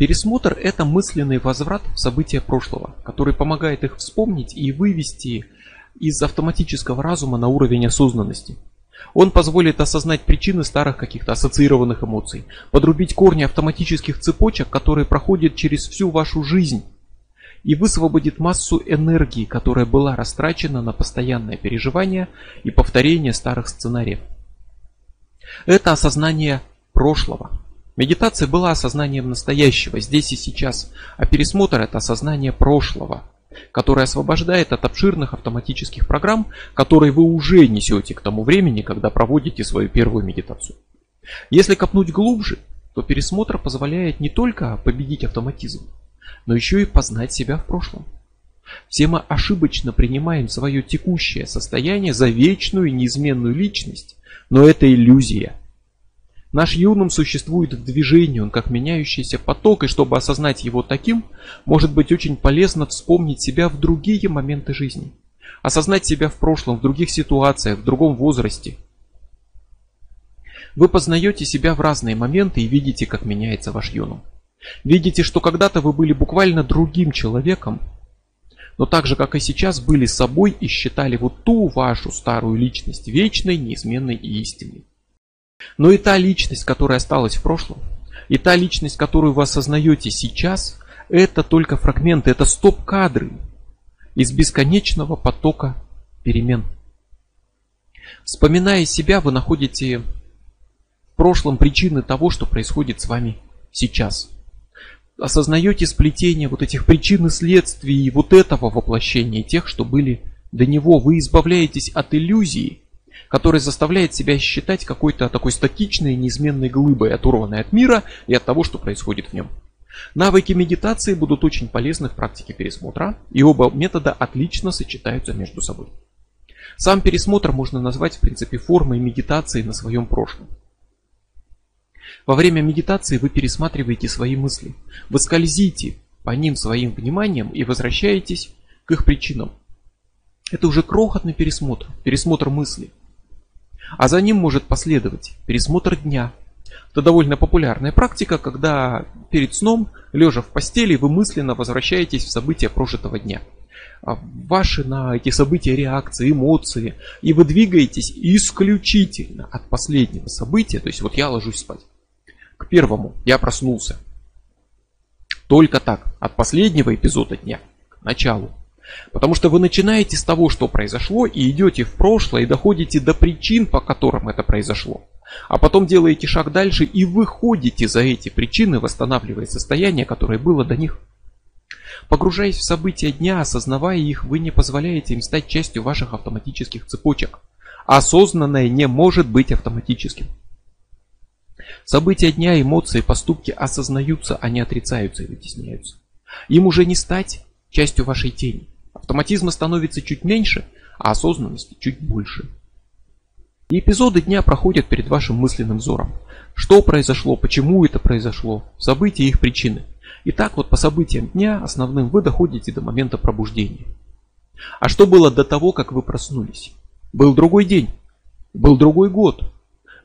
Пересмотр – это мысленный возврат в события прошлого, который помогает их вспомнить и вывести из автоматического разума на уровень осознанности. Он позволит осознать причины старых каких-то ассоциированных эмоций, подрубить корни автоматических цепочек, которые проходят через всю вашу жизнь, и высвободит массу энергии, которая была растрачена на постоянное переживание и повторение старых сценариев. Это осознание прошлого. Медитация была осознанием настоящего, здесь и сейчас, а пересмотр это осознание прошлого, которое освобождает от обширных автоматических программ, которые вы уже несете к тому времени, когда проводите свою первую медитацию. Если копнуть глубже, то пересмотр позволяет не только победить автоматизм, но еще и познать себя в прошлом. Все мы ошибочно принимаем свое текущее состояние за вечную и неизменную личность, но это иллюзия. Наш юным существует в движении, он как меняющийся поток, и чтобы осознать его таким, может быть очень полезно вспомнить себя в другие моменты жизни. Осознать себя в прошлом, в других ситуациях, в другом возрасте. Вы познаете себя в разные моменты и видите, как меняется ваш юном. Видите, что когда-то вы были буквально другим человеком, но так же, как и сейчас, были собой и считали вот ту вашу старую личность вечной, неизменной и истинной. Но и та личность, которая осталась в прошлом, и та личность, которую вы осознаете сейчас, это только фрагменты, это стоп-кадры из бесконечного потока перемен. Вспоминая себя, вы находите в прошлом причины того, что происходит с вами сейчас осознаете сплетение вот этих причин и следствий вот этого воплощения тех, что были до него. Вы избавляетесь от иллюзии, которая заставляет себя считать какой-то такой статичной, неизменной глыбой, оторванной от мира и от того, что происходит в нем. Навыки медитации будут очень полезны в практике пересмотра, и оба метода отлично сочетаются между собой. Сам пересмотр можно назвать в принципе формой медитации на своем прошлом. Во время медитации вы пересматриваете свои мысли. Вы скользите по ним своим вниманием и возвращаетесь к их причинам. Это уже крохотный пересмотр, пересмотр мысли. А за ним может последовать пересмотр дня. Это довольно популярная практика, когда перед сном, лежа в постели, вы мысленно возвращаетесь в события прожитого дня. А ваши на эти события реакции, эмоции. И вы двигаетесь исключительно от последнего события. То есть вот я ложусь спать. К первому я проснулся. Только так, от последнего эпизода дня к началу. Потому что вы начинаете с того, что произошло, и идете в прошлое, и доходите до причин, по которым это произошло. А потом делаете шаг дальше и выходите за эти причины, восстанавливая состояние, которое было до них. Погружаясь в события дня, осознавая их, вы не позволяете им стать частью ваших автоматических цепочек. Осознанное не может быть автоматическим. События дня, эмоции, поступки осознаются, а не отрицаются и вытесняются. Им уже не стать частью вашей тени. Автоматизма становится чуть меньше, а осознанности чуть больше. И эпизоды дня проходят перед вашим мысленным взором. Что произошло, почему это произошло, события и их причины. И так вот по событиям дня основным вы доходите до момента пробуждения. А что было до того, как вы проснулись? Был другой день, был другой год,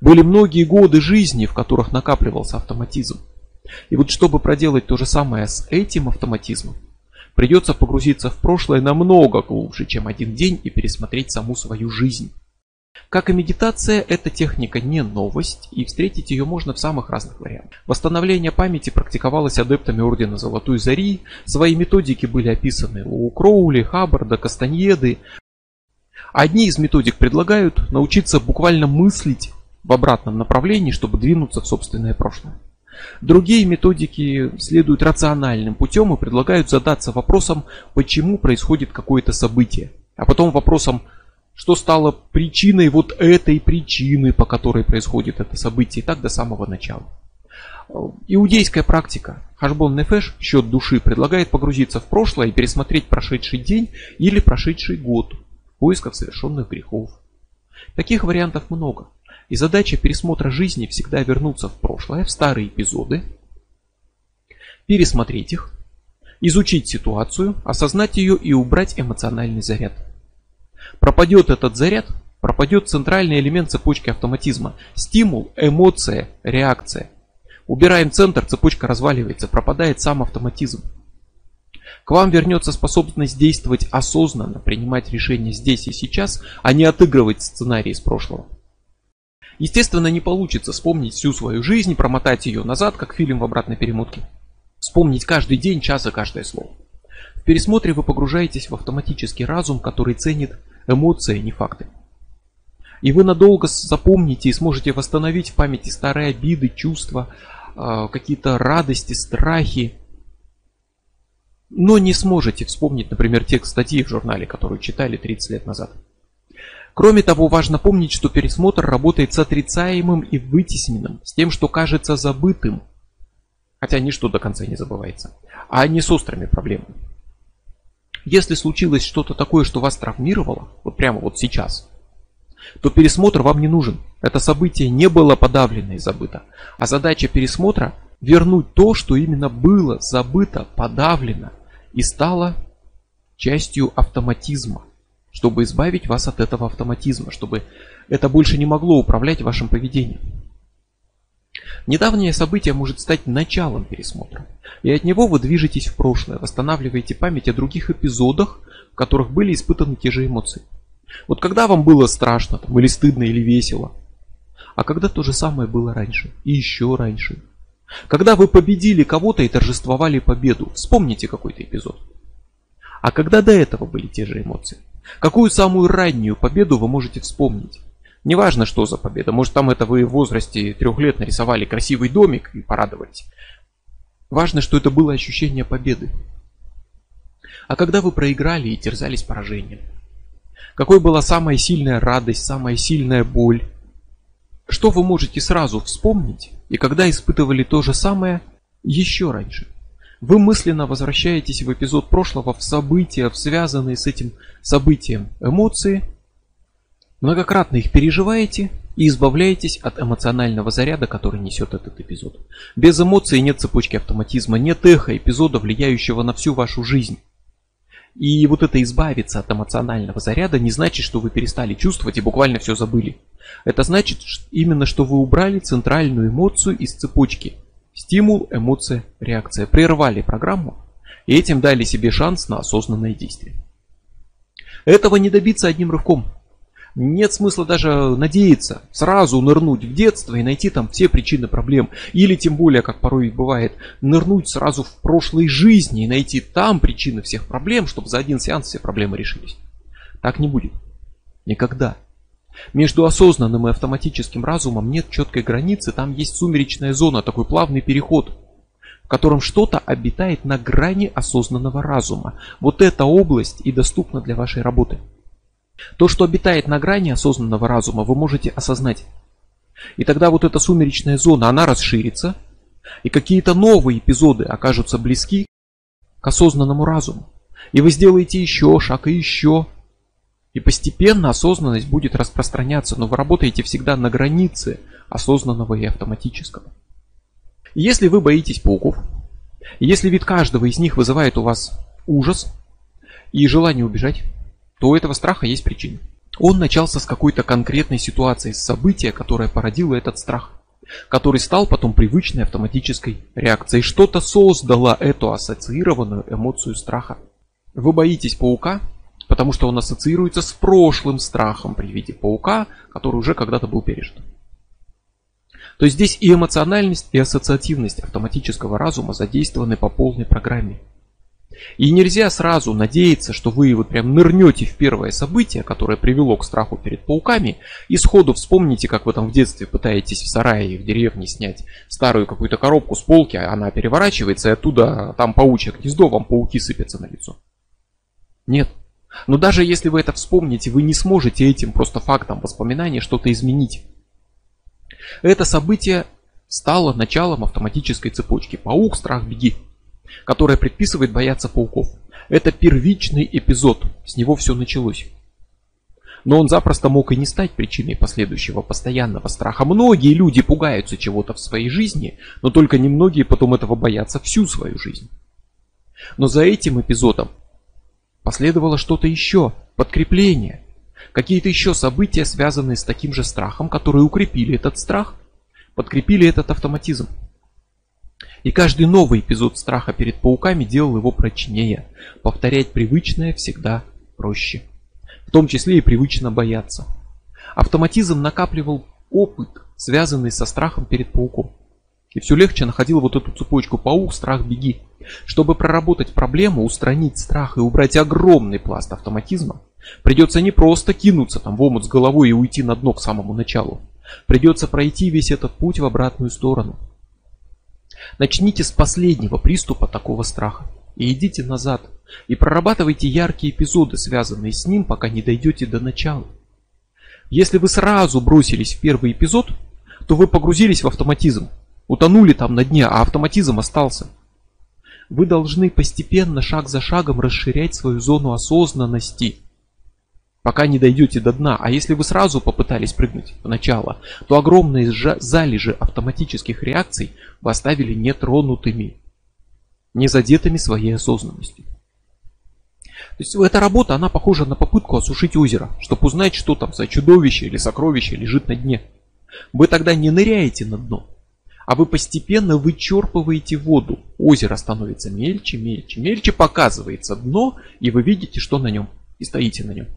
были многие годы жизни, в которых накапливался автоматизм. И вот чтобы проделать то же самое с этим автоматизмом, придется погрузиться в прошлое намного глубже, чем один день и пересмотреть саму свою жизнь. Как и медитация, эта техника не новость, и встретить ее можно в самых разных вариантах. Восстановление памяти практиковалось адептами Ордена Золотой Зари, свои методики были описаны у Кроули, Хаббарда, Кастаньеды. Одни из методик предлагают научиться буквально мыслить в обратном направлении, чтобы двинуться в собственное прошлое. Другие методики следуют рациональным путем и предлагают задаться вопросом, почему происходит какое-то событие, а потом вопросом, что стало причиной вот этой причины, по которой происходит это событие, и так до самого начала. Иудейская практика Хашбон Нефеш, счет души, предлагает погрузиться в прошлое и пересмотреть прошедший день или прошедший год в поисках совершенных грехов. Таких вариантов много. И задача пересмотра жизни всегда вернуться в прошлое, в старые эпизоды, пересмотреть их, изучить ситуацию, осознать ее и убрать эмоциональный заряд. Пропадет этот заряд, пропадет центральный элемент цепочки автоматизма. Стимул, эмоция, реакция. Убираем центр, цепочка разваливается, пропадает сам автоматизм. К вам вернется способность действовать осознанно, принимать решения здесь и сейчас, а не отыгрывать сценарии из прошлого. Естественно, не получится вспомнить всю свою жизнь, промотать ее назад, как фильм в обратной перемотке. Вспомнить каждый день, час и каждое слово. В пересмотре вы погружаетесь в автоматический разум, который ценит эмоции, а не факты. И вы надолго запомните и сможете восстановить в памяти старые обиды, чувства, а, какие-то радости, страхи. Но не сможете вспомнить, например, текст статьи в журнале, которую читали 30 лет назад. Кроме того, важно помнить, что пересмотр работает с отрицаемым и вытесненным, с тем, что кажется забытым, хотя ничто до конца не забывается, а не с острыми проблемами. Если случилось что-то такое, что вас травмировало, вот прямо вот сейчас, то пересмотр вам не нужен. Это событие не было подавлено и забыто. А задача пересмотра – вернуть то, что именно было забыто, подавлено и стало частью автоматизма – чтобы избавить вас от этого автоматизма, чтобы это больше не могло управлять вашим поведением. Недавнее событие может стать началом пересмотра, и от него вы движетесь в прошлое, восстанавливаете память о других эпизодах, в которых были испытаны те же эмоции. Вот когда вам было страшно, там, или стыдно, или весело, а когда то же самое было раньше, и еще раньше. Когда вы победили кого-то и торжествовали победу, вспомните какой-то эпизод. А когда до этого были те же эмоции? Какую самую раннюю победу вы можете вспомнить? Неважно, что за победа. Может, там это вы в возрасте трех лет нарисовали красивый домик и порадовались. Важно, что это было ощущение победы. А когда вы проиграли и терзались поражением? Какой была самая сильная радость, самая сильная боль? Что вы можете сразу вспомнить и когда испытывали то же самое еще раньше? Вы мысленно возвращаетесь в эпизод прошлого, в события, в связанные с этим событием эмоции, многократно их переживаете и избавляетесь от эмоционального заряда, который несет этот эпизод. Без эмоций нет цепочки автоматизма, нет эха эпизода, влияющего на всю вашу жизнь. И вот это избавиться от эмоционального заряда не значит, что вы перестали чувствовать и буквально все забыли. Это значит именно, что вы убрали центральную эмоцию из цепочки – Стимул, эмоция, реакция прервали программу и этим дали себе шанс на осознанное действие. Этого не добиться одним рывком. Нет смысла даже надеяться сразу нырнуть в детство и найти там все причины проблем. Или тем более, как порой бывает, нырнуть сразу в прошлой жизни и найти там причины всех проблем, чтобы за один сеанс все проблемы решились. Так не будет. Никогда. Между осознанным и автоматическим разумом нет четкой границы, там есть сумеречная зона, такой плавный переход, в котором что-то обитает на грани осознанного разума. Вот эта область и доступна для вашей работы. То, что обитает на грани осознанного разума, вы можете осознать. И тогда вот эта сумеречная зона, она расширится, и какие-то новые эпизоды окажутся близки к осознанному разуму. И вы сделаете еще шаг и еще, и постепенно осознанность будет распространяться, но вы работаете всегда на границе осознанного и автоматического. Если вы боитесь пауков, если вид каждого из них вызывает у вас ужас и желание убежать, то у этого страха есть причина. Он начался с какой-то конкретной ситуации, с события, которое породило этот страх, который стал потом привычной автоматической реакцией. Что-то создало эту ассоциированную эмоцию страха. Вы боитесь паука, потому что он ассоциируется с прошлым страхом при виде паука, который уже когда-то был пережит. То есть здесь и эмоциональность, и ассоциативность автоматического разума задействованы по полной программе. И нельзя сразу надеяться, что вы вот прям нырнете в первое событие, которое привело к страху перед пауками, и сходу вспомните, как вы там в детстве пытаетесь в сарае в деревне снять старую какую-то коробку с полки, а она переворачивается, и оттуда там паучье гнездо, вам пауки сыпятся на лицо. Нет, но даже если вы это вспомните, вы не сможете этим просто фактом воспоминания что-то изменить. Это событие стало началом автоматической цепочки «Паук, страх, беги», которая предписывает бояться пауков. Это первичный эпизод, с него все началось. Но он запросто мог и не стать причиной последующего постоянного страха. Многие люди пугаются чего-то в своей жизни, но только немногие потом этого боятся всю свою жизнь. Но за этим эпизодом Последовало что-то еще, подкрепление. Какие-то еще события, связанные с таким же страхом, которые укрепили этот страх, подкрепили этот автоматизм. И каждый новый эпизод страха перед пауками делал его прочнее. Повторять привычное всегда проще. В том числе и привычно бояться. Автоматизм накапливал опыт, связанный со страхом перед пауком. И все легче находил вот эту цепочку паук, страх, беги. Чтобы проработать проблему, устранить страх и убрать огромный пласт автоматизма, придется не просто кинуться там в омут с головой и уйти на дно к самому началу. Придется пройти весь этот путь в обратную сторону. Начните с последнего приступа такого страха и идите назад. И прорабатывайте яркие эпизоды, связанные с ним, пока не дойдете до начала. Если вы сразу бросились в первый эпизод, то вы погрузились в автоматизм. Утонули там на дне, а автоматизм остался. Вы должны постепенно, шаг за шагом расширять свою зону осознанности, пока не дойдете до дна. А если вы сразу попытались прыгнуть в начало, то огромные залежи автоматических реакций вы оставили нетронутыми, не задетыми своей осознанностью. То есть эта работа, она похожа на попытку осушить озеро, чтобы узнать, что там за чудовище или сокровище лежит на дне. Вы тогда не ныряете на дно, а вы постепенно вычерпываете воду. Озеро становится мельче, мельче, мельче, показывается дно, и вы видите, что на нем, и стоите на нем.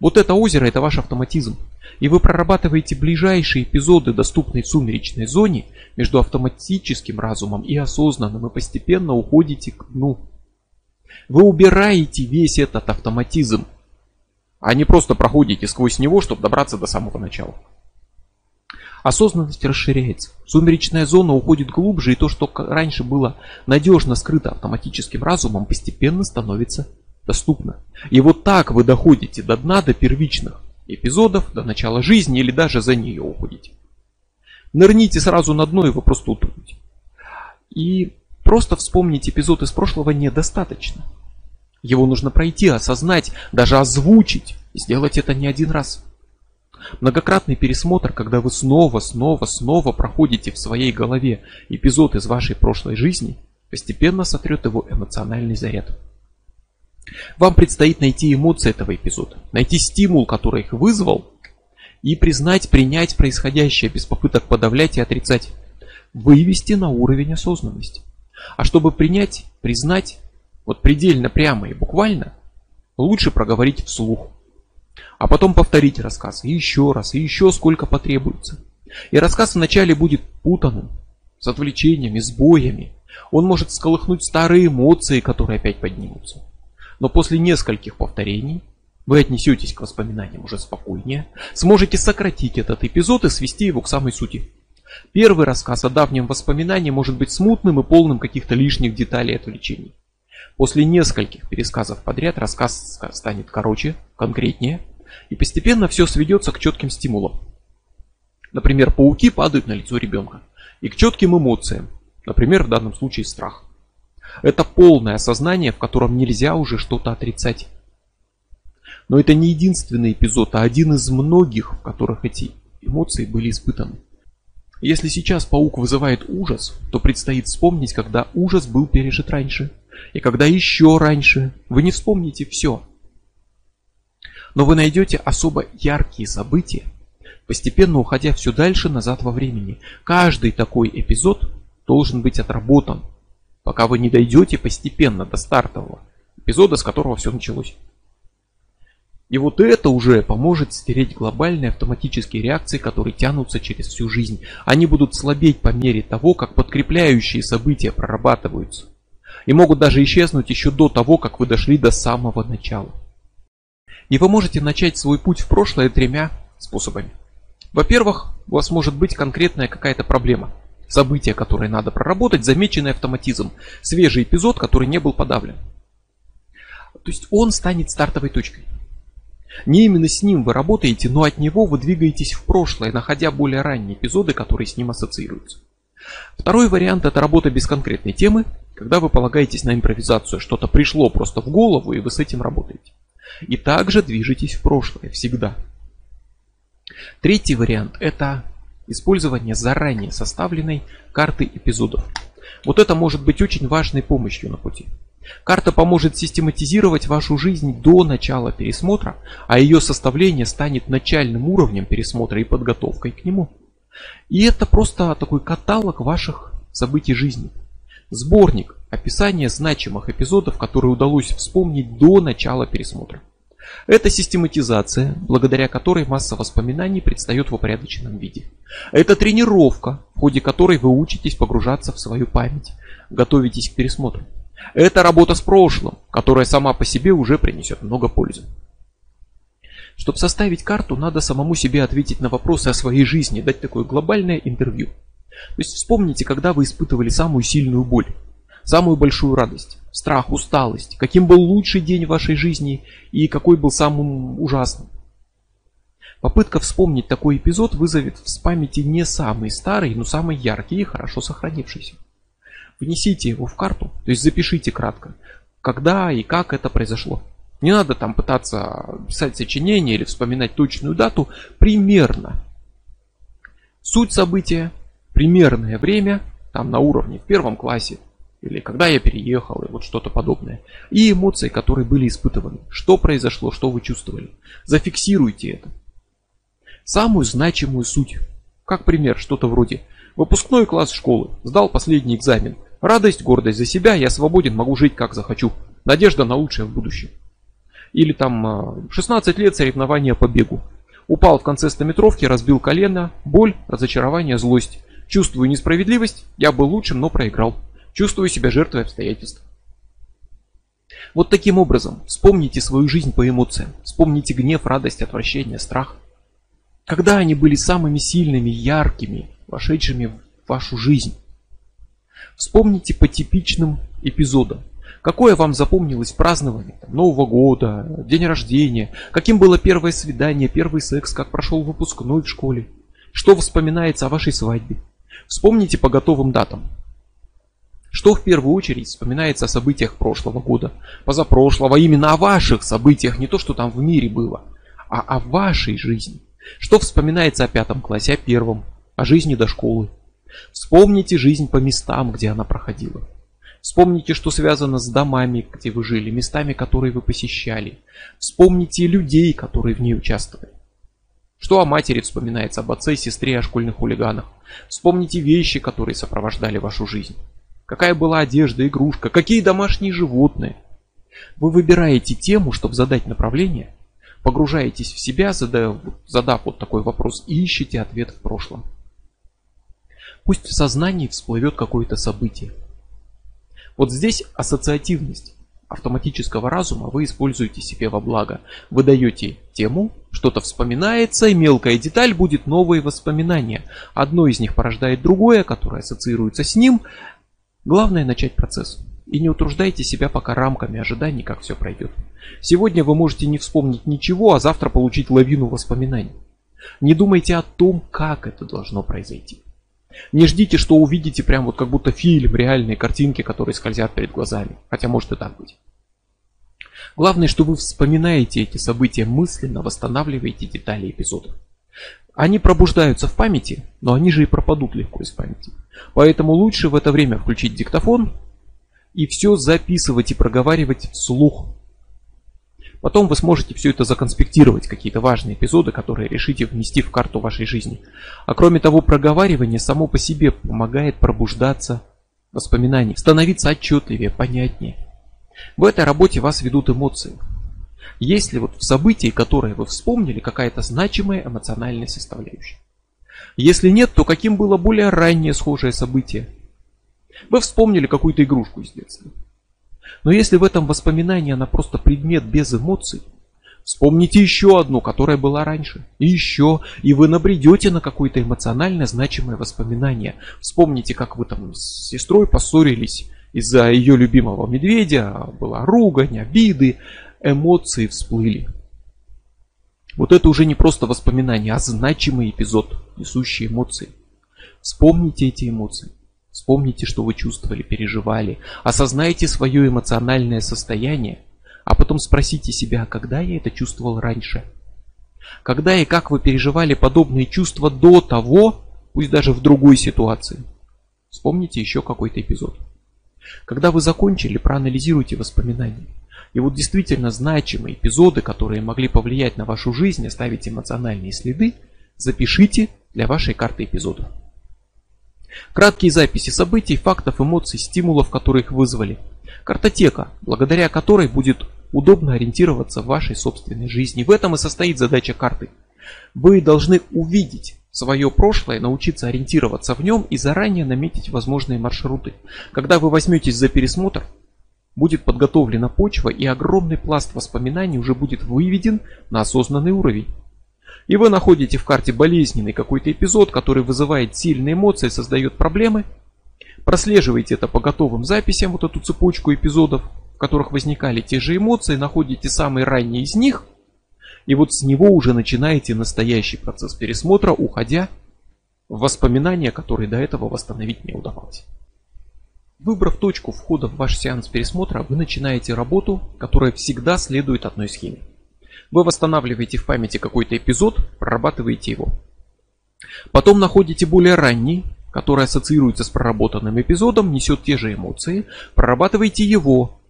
Вот это озеро, это ваш автоматизм. И вы прорабатываете ближайшие эпизоды, доступные в сумеречной зоне, между автоматическим разумом и осознанным, и постепенно уходите к дну. Вы убираете весь этот автоматизм, а не просто проходите сквозь него, чтобы добраться до самого начала. Осознанность расширяется. Сумеречная зона уходит глубже, и то, что раньше было надежно скрыто автоматическим разумом, постепенно становится доступно. И вот так вы доходите до дна, до первичных эпизодов, до начала жизни или даже за нее уходите. Нырните сразу на дно, и вы просто утонете. И просто вспомнить эпизод из прошлого недостаточно. Его нужно пройти, осознать, даже озвучить. И сделать это не один раз. Многократный пересмотр, когда вы снова, снова, снова проходите в своей голове эпизод из вашей прошлой жизни, постепенно сотрет его эмоциональный заряд. Вам предстоит найти эмоции этого эпизода, найти стимул, который их вызвал, и признать, принять происходящее без попыток подавлять и отрицать, вывести на уровень осознанности. А чтобы принять, признать, вот предельно прямо и буквально, лучше проговорить вслух а потом повторить рассказ, еще раз, и еще сколько потребуется. И рассказ вначале будет путанным, с отвлечениями, с боями. Он может сколыхнуть старые эмоции, которые опять поднимутся. Но после нескольких повторений вы отнесетесь к воспоминаниям уже спокойнее, сможете сократить этот эпизод и свести его к самой сути. Первый рассказ о давнем воспоминании может быть смутным и полным каких-то лишних деталей и отвлечений. После нескольких пересказов подряд рассказ станет короче, конкретнее, и постепенно все сведется к четким стимулам. Например, пауки падают на лицо ребенка. И к четким эмоциям. Например, в данном случае страх. Это полное осознание, в котором нельзя уже что-то отрицать. Но это не единственный эпизод, а один из многих, в которых эти эмоции были испытаны. Если сейчас паук вызывает ужас, то предстоит вспомнить, когда ужас был пережит раньше. И когда еще раньше. Вы не вспомните все. Но вы найдете особо яркие события, постепенно уходя все дальше назад во времени. Каждый такой эпизод должен быть отработан, пока вы не дойдете постепенно до стартового эпизода, с которого все началось. И вот это уже поможет стереть глобальные автоматические реакции, которые тянутся через всю жизнь. Они будут слабеть по мере того, как подкрепляющие события прорабатываются. И могут даже исчезнуть еще до того, как вы дошли до самого начала. И вы можете начать свой путь в прошлое тремя способами. Во-первых, у вас может быть конкретная какая-то проблема. Событие, которое надо проработать, замеченный автоматизм. Свежий эпизод, который не был подавлен. То есть он станет стартовой точкой. Не именно с ним вы работаете, но от него вы двигаетесь в прошлое, находя более ранние эпизоды, которые с ним ассоциируются. Второй вариант это работа без конкретной темы, когда вы полагаетесь на импровизацию, что-то пришло просто в голову и вы с этим работаете. И также движетесь в прошлое всегда. Третий вариант – это использование заранее составленной карты эпизодов. Вот это может быть очень важной помощью на пути. Карта поможет систематизировать вашу жизнь до начала пересмотра, а ее составление станет начальным уровнем пересмотра и подготовкой к нему. И это просто такой каталог ваших событий жизни. Сборник – описание значимых эпизодов, которые удалось вспомнить до начала пересмотра. Это систематизация, благодаря которой масса воспоминаний предстает в упорядоченном виде. Это тренировка, в ходе которой вы учитесь погружаться в свою память, готовитесь к пересмотру. Это работа с прошлым, которая сама по себе уже принесет много пользы. Чтобы составить карту, надо самому себе ответить на вопросы о своей жизни, дать такое глобальное интервью. То есть вспомните, когда вы испытывали самую сильную боль, самую большую радость, страх, усталость, каким был лучший день в вашей жизни и какой был самым ужасным. Попытка вспомнить такой эпизод вызовет в памяти не самый старый, но самый яркий и хорошо сохранившийся. Внесите его в карту, то есть запишите кратко, когда и как это произошло. Не надо там пытаться писать сочинение или вспоминать точную дату, примерно. Суть события, примерное время, там на уровне в первом классе, или когда я переехал, и вот что-то подобное. И эмоции, которые были испытываны. Что произошло, что вы чувствовали. Зафиксируйте это. Самую значимую суть. Как пример, что-то вроде Выпускной класс школы. Сдал последний экзамен. Радость, гордость за себя, я свободен, могу жить как захочу. Надежда на лучшее в будущем. Или там 16 а, лет соревнования по бегу. Упал в конце стометровки, разбил колено, боль, разочарование, злость. Чувствую несправедливость, я был лучшим, но проиграл. Чувствую себя жертвой обстоятельств. Вот таким образом вспомните свою жизнь по эмоциям. Вспомните гнев, радость, отвращение, страх. Когда они были самыми сильными, яркими, вошедшими в вашу жизнь. Вспомните по типичным эпизодам. Какое вам запомнилось празднование там, Нового года, день рождения, каким было первое свидание, первый секс, как прошел выпускной в школе, что вспоминается о вашей свадьбе. Вспомните по готовым датам. Что в первую очередь вспоминается о событиях прошлого года, позапрошлого, именно о ваших событиях, не то, что там в мире было, а о вашей жизни. Что вспоминается о пятом классе, о первом, о жизни до школы. Вспомните жизнь по местам, где она проходила. Вспомните, что связано с домами, где вы жили, местами, которые вы посещали. Вспомните людей, которые в ней участвовали. Что о матери вспоминается, об отце, сестре, о школьных хулиганах. Вспомните вещи, которые сопровождали вашу жизнь. Какая была одежда, игрушка, какие домашние животные. Вы выбираете тему, чтобы задать направление, погружаетесь в себя, задав, задав вот такой вопрос, и ищете ответ в прошлом. Пусть в сознании всплывет какое-то событие. Вот здесь ассоциативность автоматического разума вы используете себе во благо. Вы даете тему, что-то вспоминается, и мелкая деталь будет новые воспоминания. Одно из них порождает другое, которое ассоциируется с ним. Главное начать процесс. И не утруждайте себя пока рамками ожиданий, как все пройдет. Сегодня вы можете не вспомнить ничего, а завтра получить лавину воспоминаний. Не думайте о том, как это должно произойти. Не ждите, что увидите прям вот как будто фильм, реальные картинки, которые скользят перед глазами. Хотя может и так быть. Главное, что вы вспоминаете эти события мысленно, восстанавливаете детали эпизодов. Они пробуждаются в памяти, но они же и пропадут легко из памяти. Поэтому лучше в это время включить диктофон и все записывать и проговаривать вслух. Потом вы сможете все это законспектировать, какие-то важные эпизоды, которые решите внести в карту вашей жизни. А кроме того, проговаривание само по себе помогает пробуждаться воспоминаний, становиться отчетливее, понятнее. В этой работе вас ведут эмоции. Есть ли вот в событии, которое вы вспомнили, какая-то значимая эмоциональная составляющая? Если нет, то каким было более раннее схожее событие? Вы вспомнили какую-то игрушку из детства. Но если в этом воспоминании она просто предмет без эмоций, вспомните еще одну, которая была раньше, и еще, и вы набредете на какое-то эмоционально значимое воспоминание. Вспомните, как вы там с сестрой поссорились из-за ее любимого медведя, была ругань, обиды, эмоции всплыли. Вот это уже не просто воспоминание, а значимый эпизод, несущий эмоции. Вспомните эти эмоции. Вспомните, что вы чувствовали, переживали. Осознайте свое эмоциональное состояние, а потом спросите себя, когда я это чувствовал раньше. Когда и как вы переживали подобные чувства до того, пусть даже в другой ситуации. Вспомните еще какой-то эпизод. Когда вы закончили, проанализируйте воспоминания. И вот действительно значимые эпизоды, которые могли повлиять на вашу жизнь, оставить эмоциональные следы, запишите для вашей карты эпизодов. Краткие записи событий, фактов, эмоций, стимулов, которые их вызвали. Картотека, благодаря которой будет удобно ориентироваться в вашей собственной жизни. В этом и состоит задача карты. Вы должны увидеть свое прошлое, научиться ориентироваться в нем и заранее наметить возможные маршруты. Когда вы возьметесь за пересмотр, будет подготовлена почва и огромный пласт воспоминаний уже будет выведен на осознанный уровень. И вы находите в карте болезненный какой-то эпизод, который вызывает сильные эмоции, создает проблемы. Прослеживаете это по готовым записям, вот эту цепочку эпизодов, в которых возникали те же эмоции, находите самые ранние из них, и вот с него уже начинаете настоящий процесс пересмотра, уходя в воспоминания, которые до этого восстановить не удавалось. Выбрав точку входа в ваш сеанс пересмотра, вы начинаете работу, которая всегда следует одной схеме. Вы восстанавливаете в памяти какой-то эпизод, прорабатываете его. Потом находите более ранний, который ассоциируется с проработанным эпизодом, несет те же эмоции, прорабатываете его,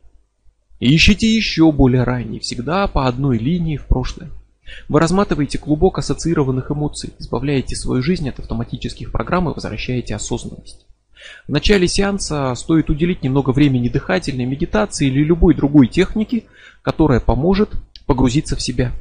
ищите еще более ранний, всегда по одной линии в прошлое. Вы разматываете клубок ассоциированных эмоций, избавляете свою жизнь от автоматических программ и возвращаете осознанность. В начале сеанса стоит уделить немного времени дыхательной медитации или любой другой технике, которая поможет погрузиться в себя.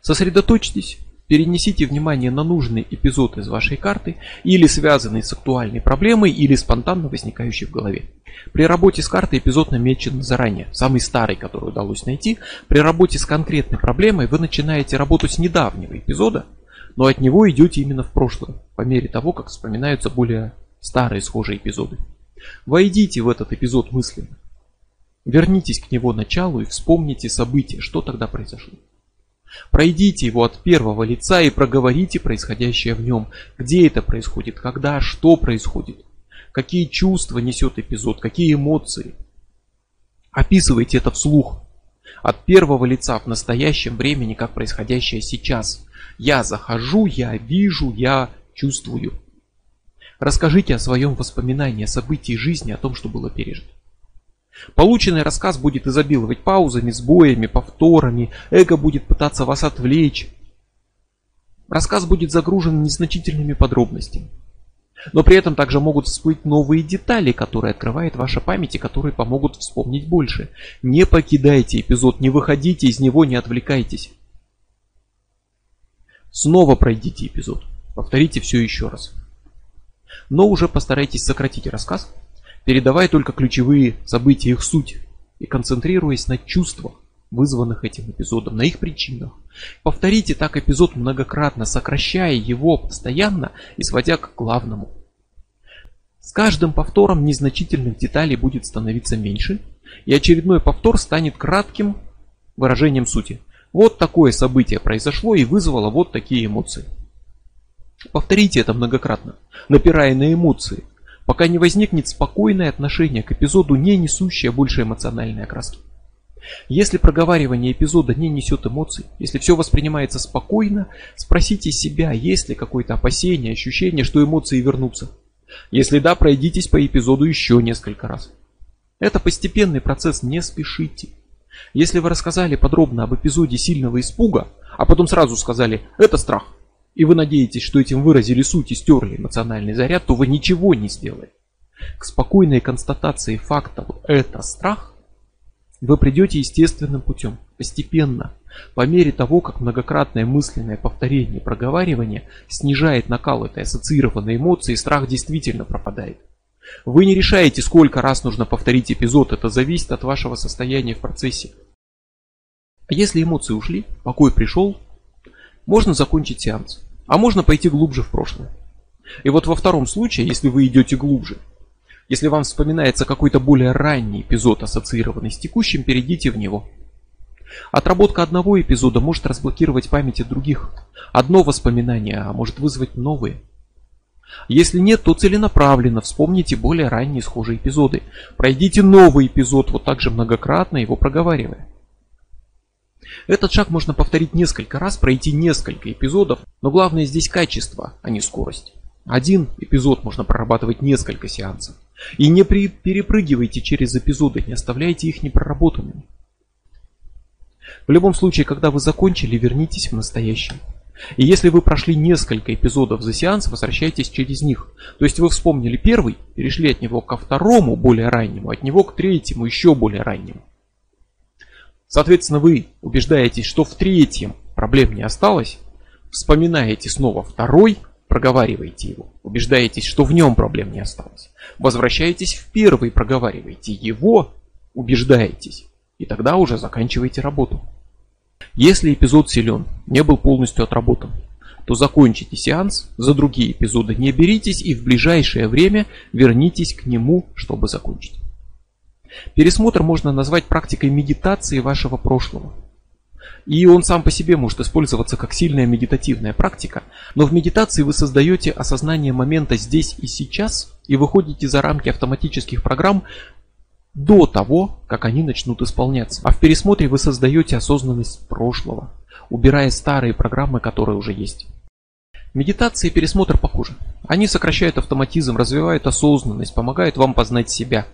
Сосредоточьтесь, перенесите внимание на нужный эпизод из вашей карты или связанный с актуальной проблемой или спонтанно возникающий в голове. При работе с картой эпизод намечен заранее, самый старый, который удалось найти. При работе с конкретной проблемой вы начинаете работу с недавнего эпизода, но от него идете именно в прошлое, по мере того, как вспоминаются более старые схожие эпизоды. Войдите в этот эпизод мысленно. Вернитесь к его началу и вспомните события, что тогда произошло. Пройдите его от первого лица и проговорите происходящее в нем. Где это происходит, когда, что происходит, какие чувства несет эпизод, какие эмоции. Описывайте это вслух. От первого лица в настоящем времени, как происходящее сейчас. Я захожу, я вижу, я чувствую. Расскажите о своем воспоминании, о событии жизни, о том, что было пережито. Полученный рассказ будет изобиловать паузами, сбоями, повторами, эго будет пытаться вас отвлечь. Рассказ будет загружен незначительными подробностями. Но при этом также могут всплыть новые детали, которые открывает ваша память и которые помогут вспомнить больше. Не покидайте эпизод, не выходите из него, не отвлекайтесь. Снова пройдите эпизод. Повторите все еще раз. Но уже постарайтесь сократить рассказ, передавая только ключевые события, их суть, и концентрируясь на чувствах, вызванных этим эпизодом, на их причинах. Повторите так эпизод многократно, сокращая его постоянно и сводя к главному. С каждым повтором незначительных деталей будет становиться меньше, и очередной повтор станет кратким выражением сути. Вот такое событие произошло и вызвало вот такие эмоции. Повторите это многократно, напирая на эмоции, пока не возникнет спокойное отношение к эпизоду, не несущее больше эмоциональной окраски. Если проговаривание эпизода не несет эмоций, если все воспринимается спокойно, спросите себя, есть ли какое-то опасение, ощущение, что эмоции вернутся. Если да, пройдитесь по эпизоду еще несколько раз. Это постепенный процесс, не спешите. Если вы рассказали подробно об эпизоде сильного испуга, а потом сразу сказали «это страх», и вы надеетесь, что этим выразили суть и стерли эмоциональный заряд, то вы ничего не сделаете. К спокойной констатации факта «это страх» вы придете естественным путем, постепенно, по мере того, как многократное мысленное повторение проговаривания снижает накал этой ассоциированной эмоции, страх действительно пропадает. Вы не решаете, сколько раз нужно повторить эпизод, это зависит от вашего состояния в процессе. А если эмоции ушли, покой пришел, можно закончить сеанс. А можно пойти глубже в прошлое. И вот во втором случае, если вы идете глубже, если вам вспоминается какой-то более ранний эпизод, ассоциированный с текущим, перейдите в него. Отработка одного эпизода может разблокировать памяти других. Одно воспоминание а может вызвать новые. Если нет, то целенаправленно вспомните более ранние схожие эпизоды. Пройдите новый эпизод, вот так же многократно его проговаривая. Этот шаг можно повторить несколько раз, пройти несколько эпизодов, но главное здесь качество, а не скорость. Один эпизод можно прорабатывать несколько сеансов. И не при... перепрыгивайте через эпизоды, не оставляйте их непроработанными. В любом случае, когда вы закончили, вернитесь в настоящее. И если вы прошли несколько эпизодов за сеанс, возвращайтесь через них. То есть вы вспомнили первый, перешли от него ко второму, более раннему, от него к третьему, еще более раннему. Соответственно, вы убеждаетесь, что в третьем проблем не осталось, вспоминаете снова второй, проговариваете его, убеждаетесь, что в нем проблем не осталось. Возвращаетесь в первый, проговариваете его, убеждаетесь, и тогда уже заканчиваете работу. Если эпизод силен, не был полностью отработан, то закончите сеанс, за другие эпизоды не беритесь и в ближайшее время вернитесь к нему, чтобы закончить. Пересмотр можно назвать практикой медитации вашего прошлого. И он сам по себе может использоваться как сильная медитативная практика, но в медитации вы создаете осознание момента здесь и сейчас и выходите за рамки автоматических программ, до того, как они начнут исполняться. А в пересмотре вы создаете осознанность прошлого, убирая старые программы, которые уже есть. Медитация и пересмотр похожи. Они сокращают автоматизм, развивают осознанность, помогают вам познать себя.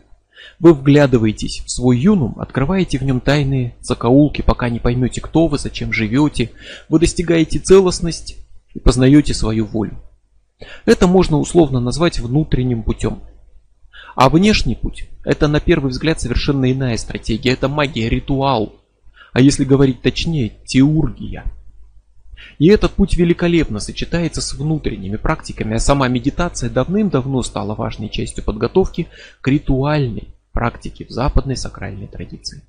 Вы вглядываетесь в свой юнум, открываете в нем тайные закоулки, пока не поймете, кто вы, зачем живете. Вы достигаете целостность и познаете свою волю. Это можно условно назвать внутренним путем. А внешний путь – это на первый взгляд совершенно иная стратегия. Это магия, ритуал. А если говорить точнее, теургия. И этот путь великолепно сочетается с внутренними практиками, а сама медитация давным-давно стала важной частью подготовки к ритуальной практике в западной сакральной традиции.